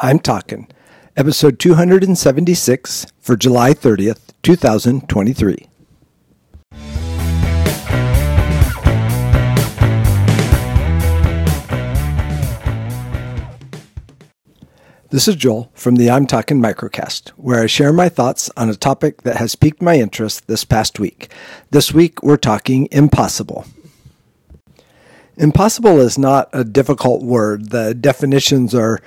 I'm Talking, episode 276 for July 30th, 2023. This is Joel from the I'm Talking Microcast, where I share my thoughts on a topic that has piqued my interest this past week. This week, we're talking impossible. Impossible is not a difficult word. The definitions are,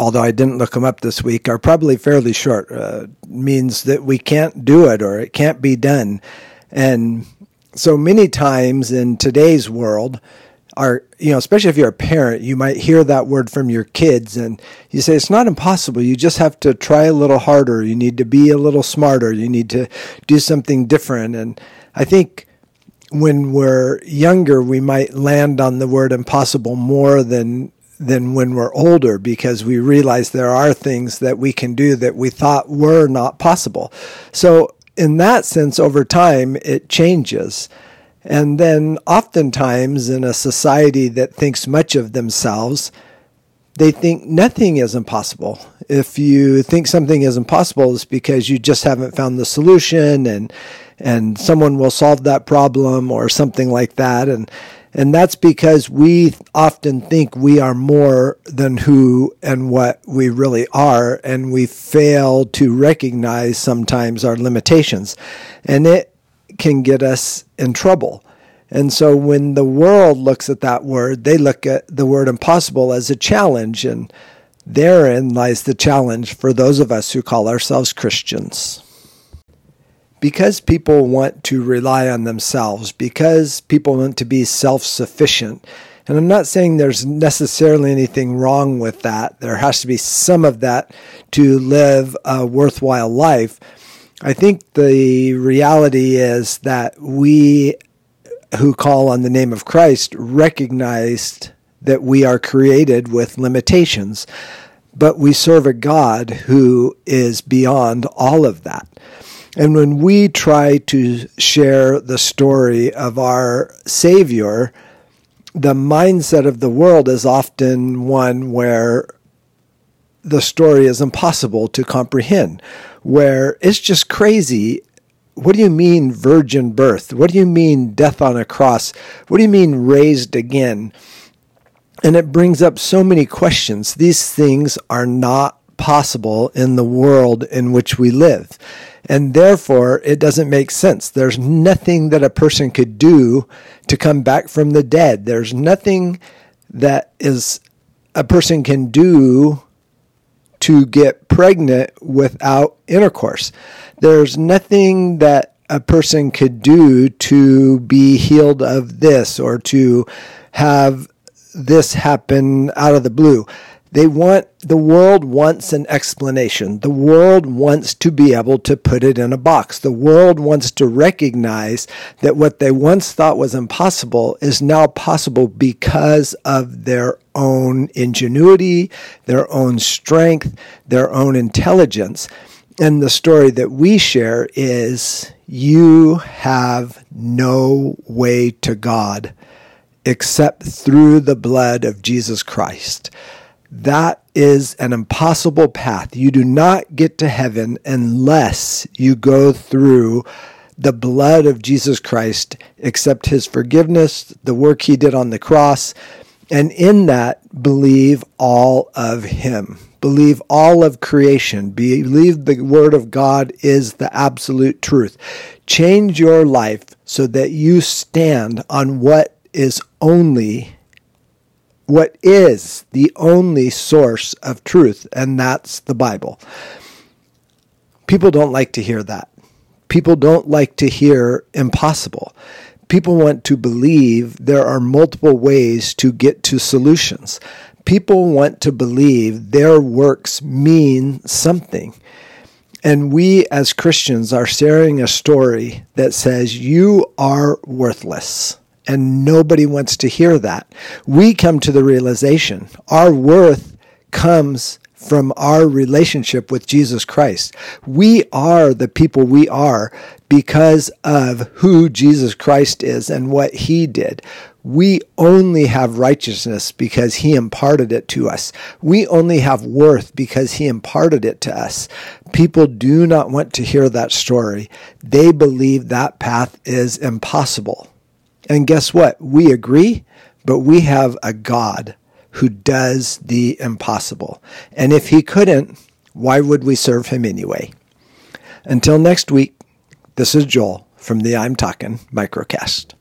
although I didn't look them up this week, are probably fairly short. Uh, means that we can't do it or it can't be done. And so many times in today's world, are you know especially if you're a parent you might hear that word from your kids and you say it's not impossible you just have to try a little harder you need to be a little smarter you need to do something different and i think when we're younger we might land on the word impossible more than than when we're older because we realize there are things that we can do that we thought were not possible so in that sense over time it changes and then, oftentimes, in a society that thinks much of themselves, they think nothing is impossible. If you think something is impossible, it's because you just haven't found the solution, and and someone will solve that problem or something like that. And and that's because we often think we are more than who and what we really are, and we fail to recognize sometimes our limitations. And it can get us in trouble. And so when the world looks at that word, they look at the word impossible as a challenge. And therein lies the challenge for those of us who call ourselves Christians. Because people want to rely on themselves, because people want to be self sufficient, and I'm not saying there's necessarily anything wrong with that. There has to be some of that to live a worthwhile life. I think the reality is that we who call on the name of Christ recognized that we are created with limitations, but we serve a God who is beyond all of that. And when we try to share the story of our Savior, the mindset of the world is often one where the story is impossible to comprehend, where it's just crazy. What do you mean virgin birth? What do you mean death on a cross? What do you mean raised again? And it brings up so many questions. These things are not possible in the world in which we live. And therefore, it doesn't make sense. There's nothing that a person could do to come back from the dead. There's nothing that is a person can do to get pregnant without intercourse. There's nothing that a person could do to be healed of this or to have this happen out of the blue. They want, the world wants an explanation. The world wants to be able to put it in a box. The world wants to recognize that what they once thought was impossible is now possible because of their own ingenuity, their own strength, their own intelligence. And the story that we share is you have no way to God except through the blood of Jesus Christ. That is an impossible path. You do not get to heaven unless you go through the blood of Jesus Christ, accept his forgiveness, the work he did on the cross, and in that believe all of him. Believe all of creation. Believe the word of God is the absolute truth. Change your life so that you stand on what is only what is the only source of truth, and that's the Bible. People don't like to hear that. People don't like to hear impossible. People want to believe there are multiple ways to get to solutions. People want to believe their works mean something. And we as Christians are sharing a story that says you are worthless and nobody wants to hear that. We come to the realization our worth comes from our relationship with Jesus Christ. We are the people we are because of who Jesus Christ is and what he did. We only have righteousness because he imparted it to us. We only have worth because he imparted it to us. People do not want to hear that story. They believe that path is impossible. And guess what? We agree, but we have a God who does the impossible. And if he couldn't, why would we serve him anyway? Until next week, this is Joel from the I'm Talking Microcast.